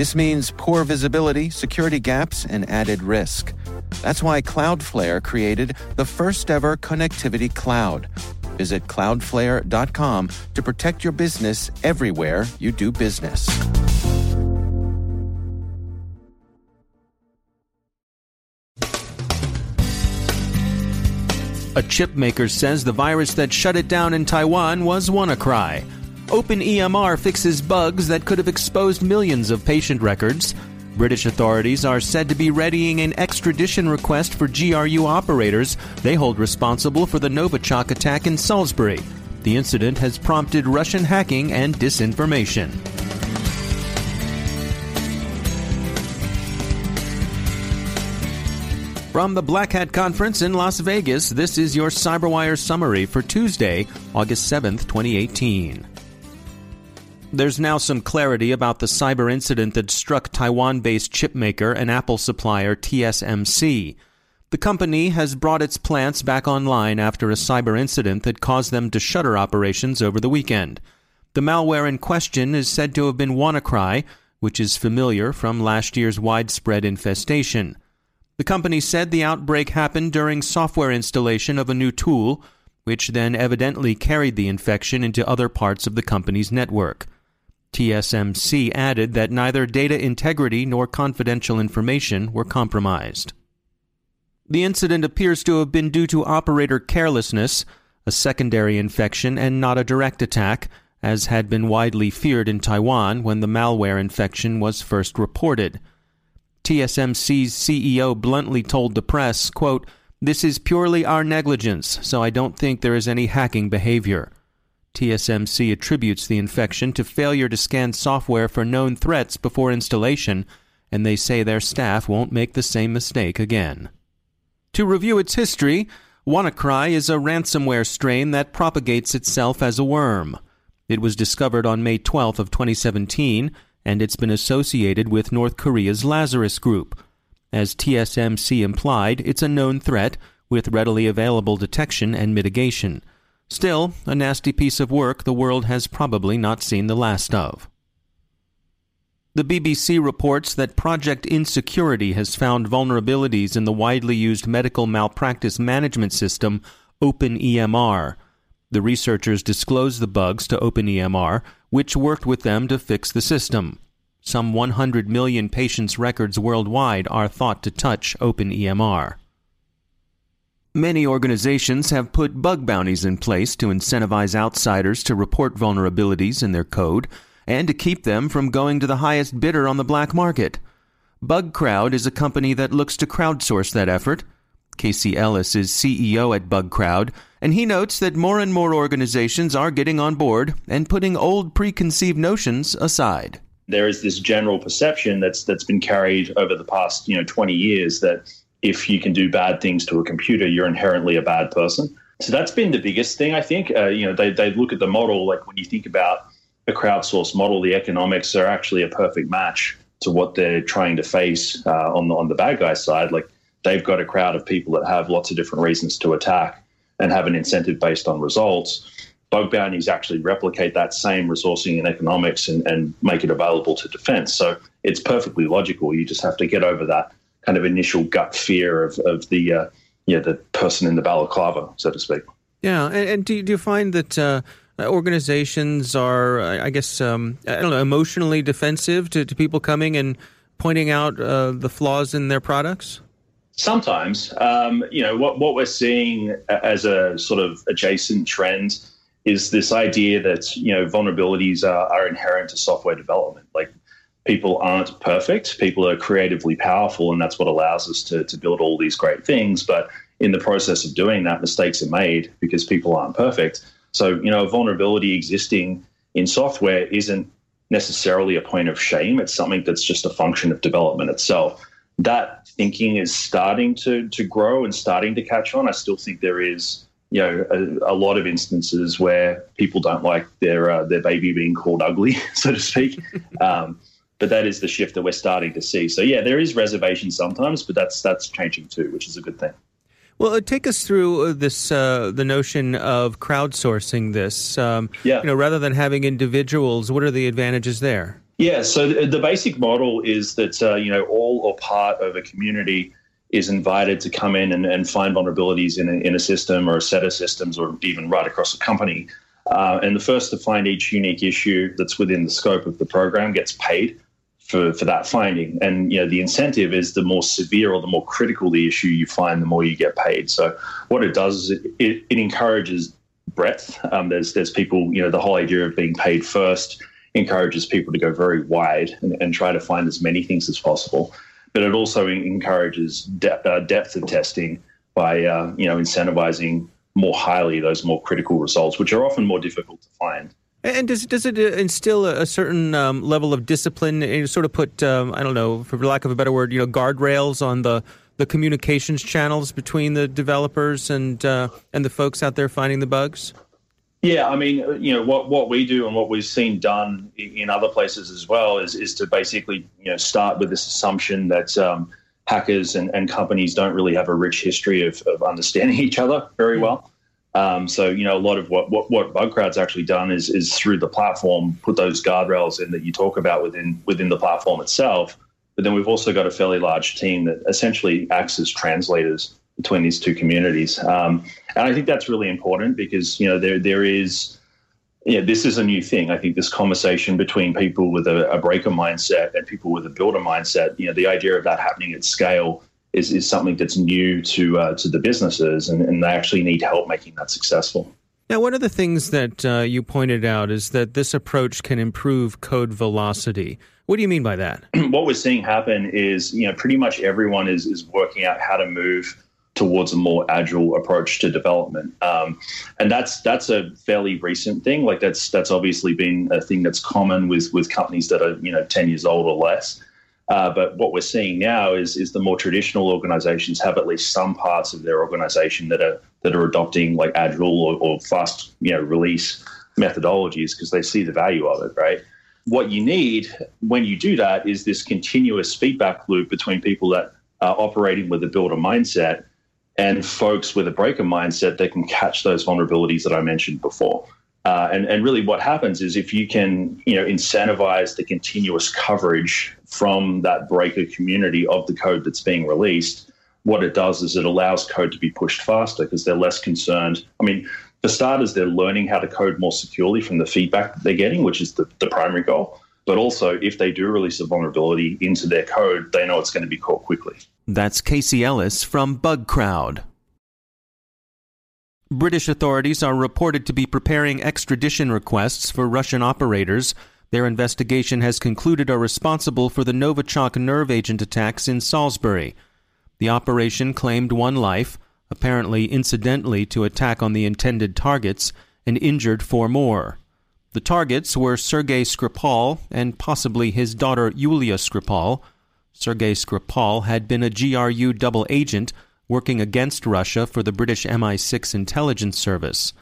This means poor visibility, security gaps, and added risk. That's why Cloudflare created the first ever connectivity cloud. Visit cloudflare.com to protect your business everywhere you do business. A chip maker says the virus that shut it down in Taiwan was WannaCry. OpenEMR fixes bugs that could have exposed millions of patient records. British authorities are said to be readying an extradition request for GRU operators they hold responsible for the Novichok attack in Salisbury. The incident has prompted Russian hacking and disinformation. From the Black Hat Conference in Las Vegas, this is your CyberWire summary for Tuesday, August 7th, 2018. There's now some clarity about the cyber incident that struck Taiwan based chipmaker and Apple supplier TSMC. The company has brought its plants back online after a cyber incident that caused them to shutter operations over the weekend. The malware in question is said to have been WannaCry, which is familiar from last year's widespread infestation. The company said the outbreak happened during software installation of a new tool, which then evidently carried the infection into other parts of the company's network. TSMC added that neither data integrity nor confidential information were compromised. The incident appears to have been due to operator carelessness, a secondary infection, and not a direct attack, as had been widely feared in Taiwan when the malware infection was first reported. TSMC's CEO bluntly told the press, quote, This is purely our negligence, so I don't think there is any hacking behavior. TSMC attributes the infection to failure to scan software for known threats before installation, and they say their staff won't make the same mistake again. To review its history, WannaCry is a ransomware strain that propagates itself as a worm. It was discovered on May 12th of 2017, and it's been associated with North Korea's Lazarus Group. As TSMC implied, it's a known threat with readily available detection and mitigation. Still, a nasty piece of work the world has probably not seen the last of. The BBC reports that Project Insecurity has found vulnerabilities in the widely used medical malpractice management system OpenEMR. The researchers disclosed the bugs to OpenEMR, which worked with them to fix the system. Some 100 million patients' records worldwide are thought to touch OpenEMR. Many organizations have put bug bounties in place to incentivize outsiders to report vulnerabilities in their code and to keep them from going to the highest bidder on the black market. BugCrowd is a company that looks to crowdsource that effort. Casey Ellis is CEO at BugCrowd, and he notes that more and more organizations are getting on board and putting old preconceived notions aside. There is this general perception that's that's been carried over the past, you know, 20 years that if you can do bad things to a computer, you're inherently a bad person. So that's been the biggest thing, I think. Uh, you know, they, they look at the model, like when you think about a crowdsourced model, the economics are actually a perfect match to what they're trying to face uh, on, the, on the bad guy side. Like they've got a crowd of people that have lots of different reasons to attack and have an incentive based on results. Bug bounties actually replicate that same resourcing and economics and, and make it available to defense. So it's perfectly logical. You just have to get over that kind of initial gut fear of, of the uh, yeah the person in the balaclava, so to speak. Yeah, and, and do, do you find that uh, organizations are, I guess, um, I don't know, emotionally defensive to, to people coming and pointing out uh, the flaws in their products? Sometimes, um, you know, what what we're seeing as a sort of adjacent trend is this idea that you know vulnerabilities are, are inherent to software development. Like people aren't perfect. People are creatively powerful, and that's what allows us to, to build all these great things. But in the process of doing that, mistakes are made because people aren't perfect. So, you know, vulnerability existing in software isn't necessarily a point of shame. It's something that's just a function of development itself. that thinking is starting to to grow and starting to catch on. I still think there is you know a, a lot of instances where people don't like their uh, their baby being called ugly, so to speak. Um, but that is the shift that we're starting to see. So yeah, there is reservation sometimes, but that's that's changing too, which is a good thing. Well, uh, take us through uh, this uh, the notion of crowdsourcing this. Um, yeah. You know, rather than having individuals, what are the advantages there? Yeah. So the, the basic model is that uh, you know all or part of a community is invited to come in and, and find vulnerabilities in a, in a system or a set of systems, or even right across a company. Uh, and the first to find each unique issue that's within the scope of the program gets paid for, for that finding. And you know, the incentive is the more severe or the more critical the issue you find, the more you get paid. So what it does is it, it, it encourages breadth. Um, there's there's people, you know, the whole idea of being paid first encourages people to go very wide and, and try to find as many things as possible. But it also encourages de- uh, depth of testing by uh, you know incentivizing more highly those more critical results, which are often more difficult to find. And does does it uh, instill a certain um, level of discipline and sort of put um, I don't know for lack of a better word you know guardrails on the the communications channels between the developers and uh, and the folks out there finding the bugs? Yeah, I mean, uh, you know, what, what we do and what we've seen done in other places as well is is to basically you know start with this assumption that um, hackers and, and companies don't really have a rich history of, of understanding each other very hmm. well. Um, so you know a lot of what what, what BugCrowd's actually done is is through the platform put those guardrails in that you talk about within within the platform itself. But then we've also got a fairly large team that essentially acts as translators between these two communities, um, and I think that's really important because you know there there is. Yeah, this is a new thing. I think this conversation between people with a, a breaker mindset and people with a builder mindset, you know, the idea of that happening at scale is, is something that's new to uh, to the businesses, and, and they actually need help making that successful. Now, one of the things that uh, you pointed out is that this approach can improve code velocity. What do you mean by that? what we're seeing happen is, you know, pretty much everyone is is working out how to move towards a more agile approach to development, um, and that's that's a fairly recent thing. Like that's that's obviously been a thing that's common with with companies that are you know ten years old or less. Uh, but what we're seeing now is is the more traditional organizations have at least some parts of their organization that are that are adopting like agile or, or fast you know release methodologies because they see the value of it, right? What you need when you do that is this continuous feedback loop between people that are operating with a builder mindset and folks with a breaker mindset that can catch those vulnerabilities that I mentioned before. Uh, and, and really what happens is if you can you know incentivize the continuous coverage from that breaker community of the code that's being released what it does is it allows code to be pushed faster because they're less concerned. I mean for starters they're learning how to code more securely from the feedback that they're getting which is the, the primary goal. But also if they do release a vulnerability into their code they know it's going to be caught quickly. That's casey ellis from bugcrowd British authorities are reported to be preparing extradition requests for Russian operators. Their investigation has concluded are responsible for the Novichok nerve agent attacks in Salisbury. The operation claimed one life, apparently incidentally to attack on the intended targets, and injured four more. The targets were Sergei Skripal and possibly his daughter Yulia Skripal. Sergei Skripal had been a GRU double agent working against Russia for the British MI6 intelligence service.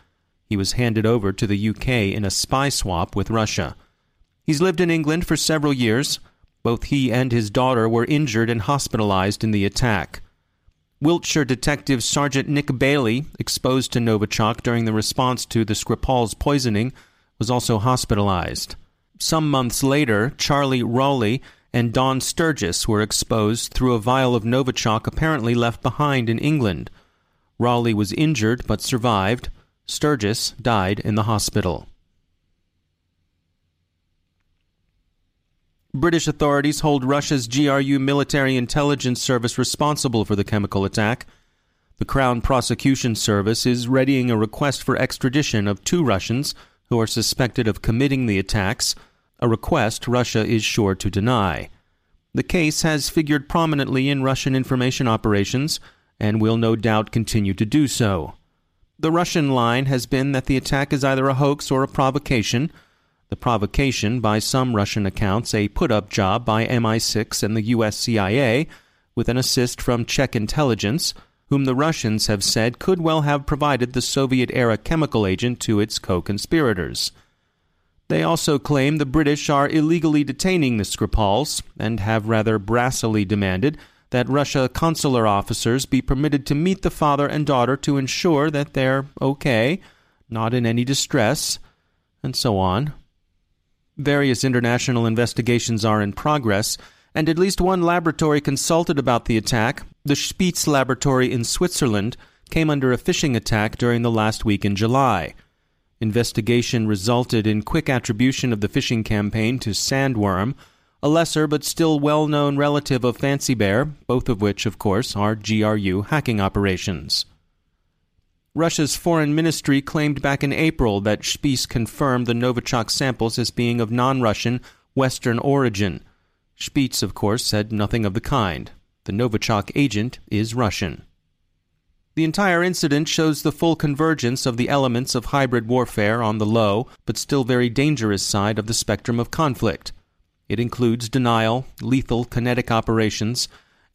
He was handed over to the UK in a spy swap with Russia. He's lived in England for several years. Both he and his daughter were injured and hospitalized in the attack. Wiltshire detective Sergeant Nick Bailey, exposed to Novichok during the response to the Skripal's poisoning, was also hospitalized. Some months later, Charlie Rowley and Dawn Sturgess were exposed through a vial of Novichok apparently left behind in England. Rowley was injured but survived. Sturgis died in the hospital. British authorities hold Russia's GRU military intelligence service responsible for the chemical attack. The Crown Prosecution Service is readying a request for extradition of two Russians who are suspected of committing the attacks a request Russia is sure to deny. The case has figured prominently in Russian information operations and will no doubt continue to do so. The Russian line has been that the attack is either a hoax or a provocation. The provocation, by some Russian accounts, a put up job by MI6 and the US CIA, with an assist from Czech intelligence, whom the Russians have said could well have provided the Soviet era chemical agent to its co conspirators. They also claim the British are illegally detaining the Skripals and have rather brassily demanded that Russia consular officers be permitted to meet the father and daughter to ensure that they're okay, not in any distress, and so on. Various international investigations are in progress, and at least one laboratory consulted about the attack, the Spiez Laboratory in Switzerland, came under a phishing attack during the last week in July. Investigation resulted in quick attribution of the phishing campaign to Sandworm, a lesser but still well known relative of Fancy Bear, both of which, of course, are GRU hacking operations. Russia's foreign ministry claimed back in April that Spiez confirmed the Novichok samples as being of non Russian, Western origin. Spiez, of course, said nothing of the kind. The Novichok agent is Russian. The entire incident shows the full convergence of the elements of hybrid warfare on the low, but still very dangerous side of the spectrum of conflict. It includes denial, lethal kinetic operations,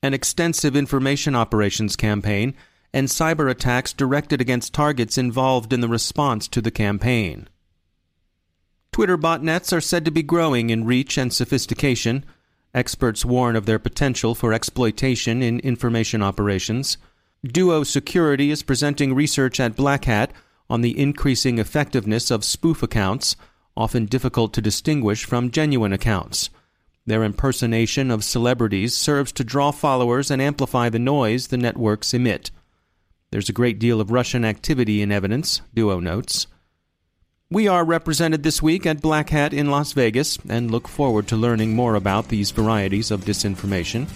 an extensive information operations campaign, and cyber attacks directed against targets involved in the response to the campaign. Twitter botnets are said to be growing in reach and sophistication. Experts warn of their potential for exploitation in information operations. Duo Security is presenting research at Black Hat on the increasing effectiveness of spoof accounts often difficult to distinguish from genuine accounts. Their impersonation of celebrities serves to draw followers and amplify the noise the networks emit. There's a great deal of Russian activity in evidence, Duo notes. We are represented this week at Black Hat in Las Vegas and look forward to learning more about these varieties of disinformation.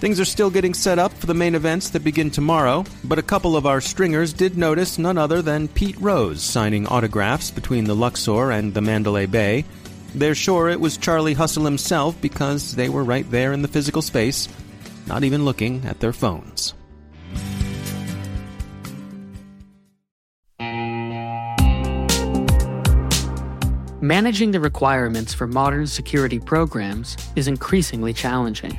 Things are still getting set up for the main events that begin tomorrow, but a couple of our stringers did notice none other than Pete Rose signing autographs between the Luxor and the Mandalay Bay. They're sure it was Charlie Hustle himself because they were right there in the physical space, not even looking at their phones. Managing the requirements for modern security programs is increasingly challenging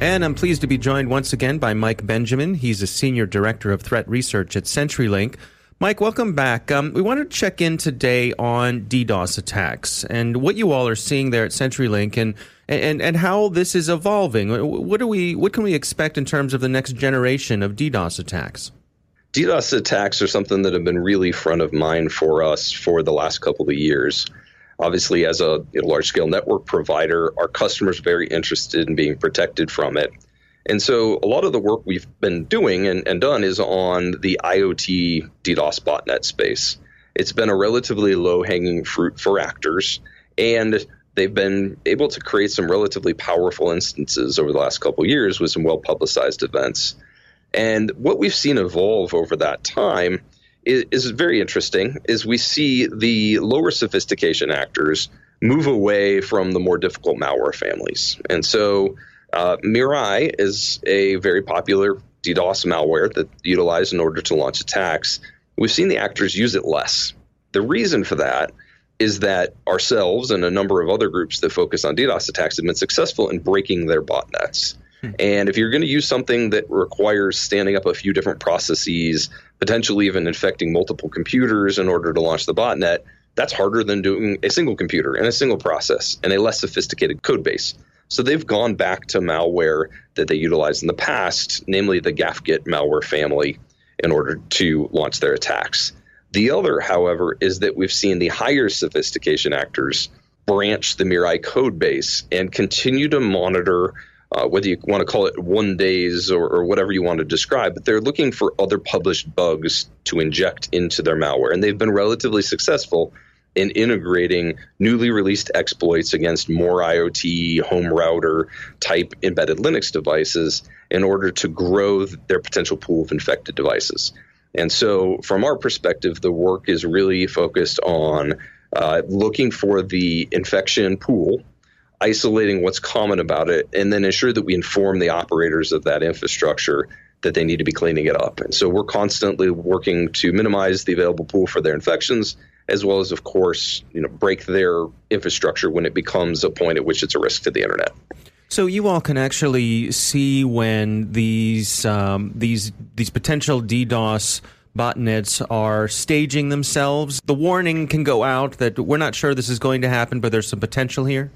And I'm pleased to be joined once again by Mike Benjamin. He's a senior director of threat research at CenturyLink. Mike, welcome back. Um, we wanted to check in today on DDoS attacks and what you all are seeing there at CenturyLink and and and how this is evolving. What do we what can we expect in terms of the next generation of DDoS attacks? DDoS attacks are something that have been really front of mind for us for the last couple of years. Obviously, as a you know, large scale network provider, our customers are very interested in being protected from it. And so a lot of the work we've been doing and, and done is on the IoT DDoS botnet space. It's been a relatively low hanging fruit for actors, and they've been able to create some relatively powerful instances over the last couple years with some well publicized events. And what we've seen evolve over that time is, is very interesting is we see the lower sophistication actors move away from the more difficult malware families. And so uh, Mirai is a very popular DDoS malware that utilized in order to launch attacks. We've seen the actors use it less. The reason for that is that ourselves and a number of other groups that focus on DDoS attacks have been successful in breaking their botnets. Hmm. And if you're going to use something that requires standing up a few different processes, potentially even infecting multiple computers in order to launch the botnet, that's harder than doing a single computer and a single process and a less sophisticated code base. So they've gone back to malware that they utilized in the past, namely the Gafgyt malware family, in order to launch their attacks. The other, however, is that we've seen the higher sophistication actors branch the Mirai code base and continue to monitor uh, whether you want to call it one days or, or, whatever you want to describe, but they're looking for other published bugs to inject into their malware. And they've been relatively successful in integrating newly released exploits against more IoT, home router type embedded Linux devices in order to grow their potential pool of infected devices. And so, from our perspective, the work is really focused on uh, looking for the infection pool isolating what's common about it, and then ensure that we inform the operators of that infrastructure that they need to be cleaning it up. And so we're constantly working to minimize the available pool for their infections, as well as, of course, you know, break their infrastructure when it becomes a point at which it's a risk to the internet. So you all can actually see when these um, these these potential DDoS botnets are staging themselves. The warning can go out that we're not sure this is going to happen, but there's some potential here.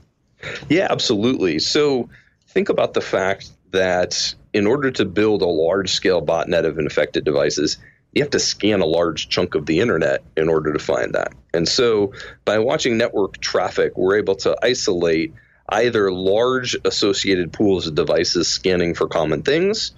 Yeah, absolutely. So think about the fact that in order to build a large scale botnet of infected devices, you have to scan a large chunk of the internet in order to find that. And so by watching network traffic, we're able to isolate either large associated pools of devices scanning for common things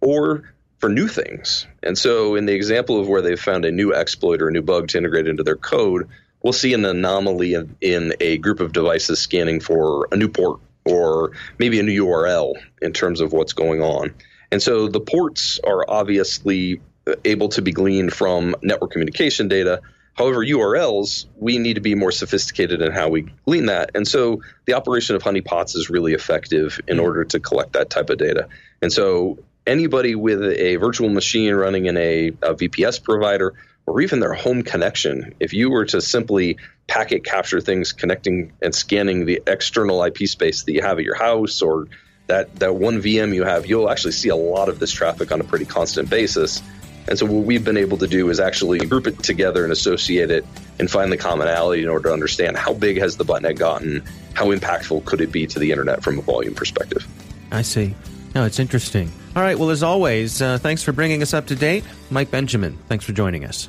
or for new things. And so in the example of where they've found a new exploit or a new bug to integrate into their code, we'll see an anomaly in, in a group of devices scanning for a new port or maybe a new URL in terms of what's going on. And so the ports are obviously able to be gleaned from network communication data. However, URLs, we need to be more sophisticated in how we glean that. And so the operation of honeypots is really effective in mm-hmm. order to collect that type of data. And so anybody with a virtual machine running in a, a VPS provider or even their home connection, if you were to simply packet capture things connecting and scanning the external IP space that you have at your house or that, that one VM you have, you'll actually see a lot of this traffic on a pretty constant basis. And so what we've been able to do is actually group it together and associate it and find the commonality in order to understand how big has the botnet gotten, how impactful could it be to the internet from a volume perspective. I see. No, it's interesting. All right. Well, as always, uh, thanks for bringing us up to date. Mike Benjamin, thanks for joining us.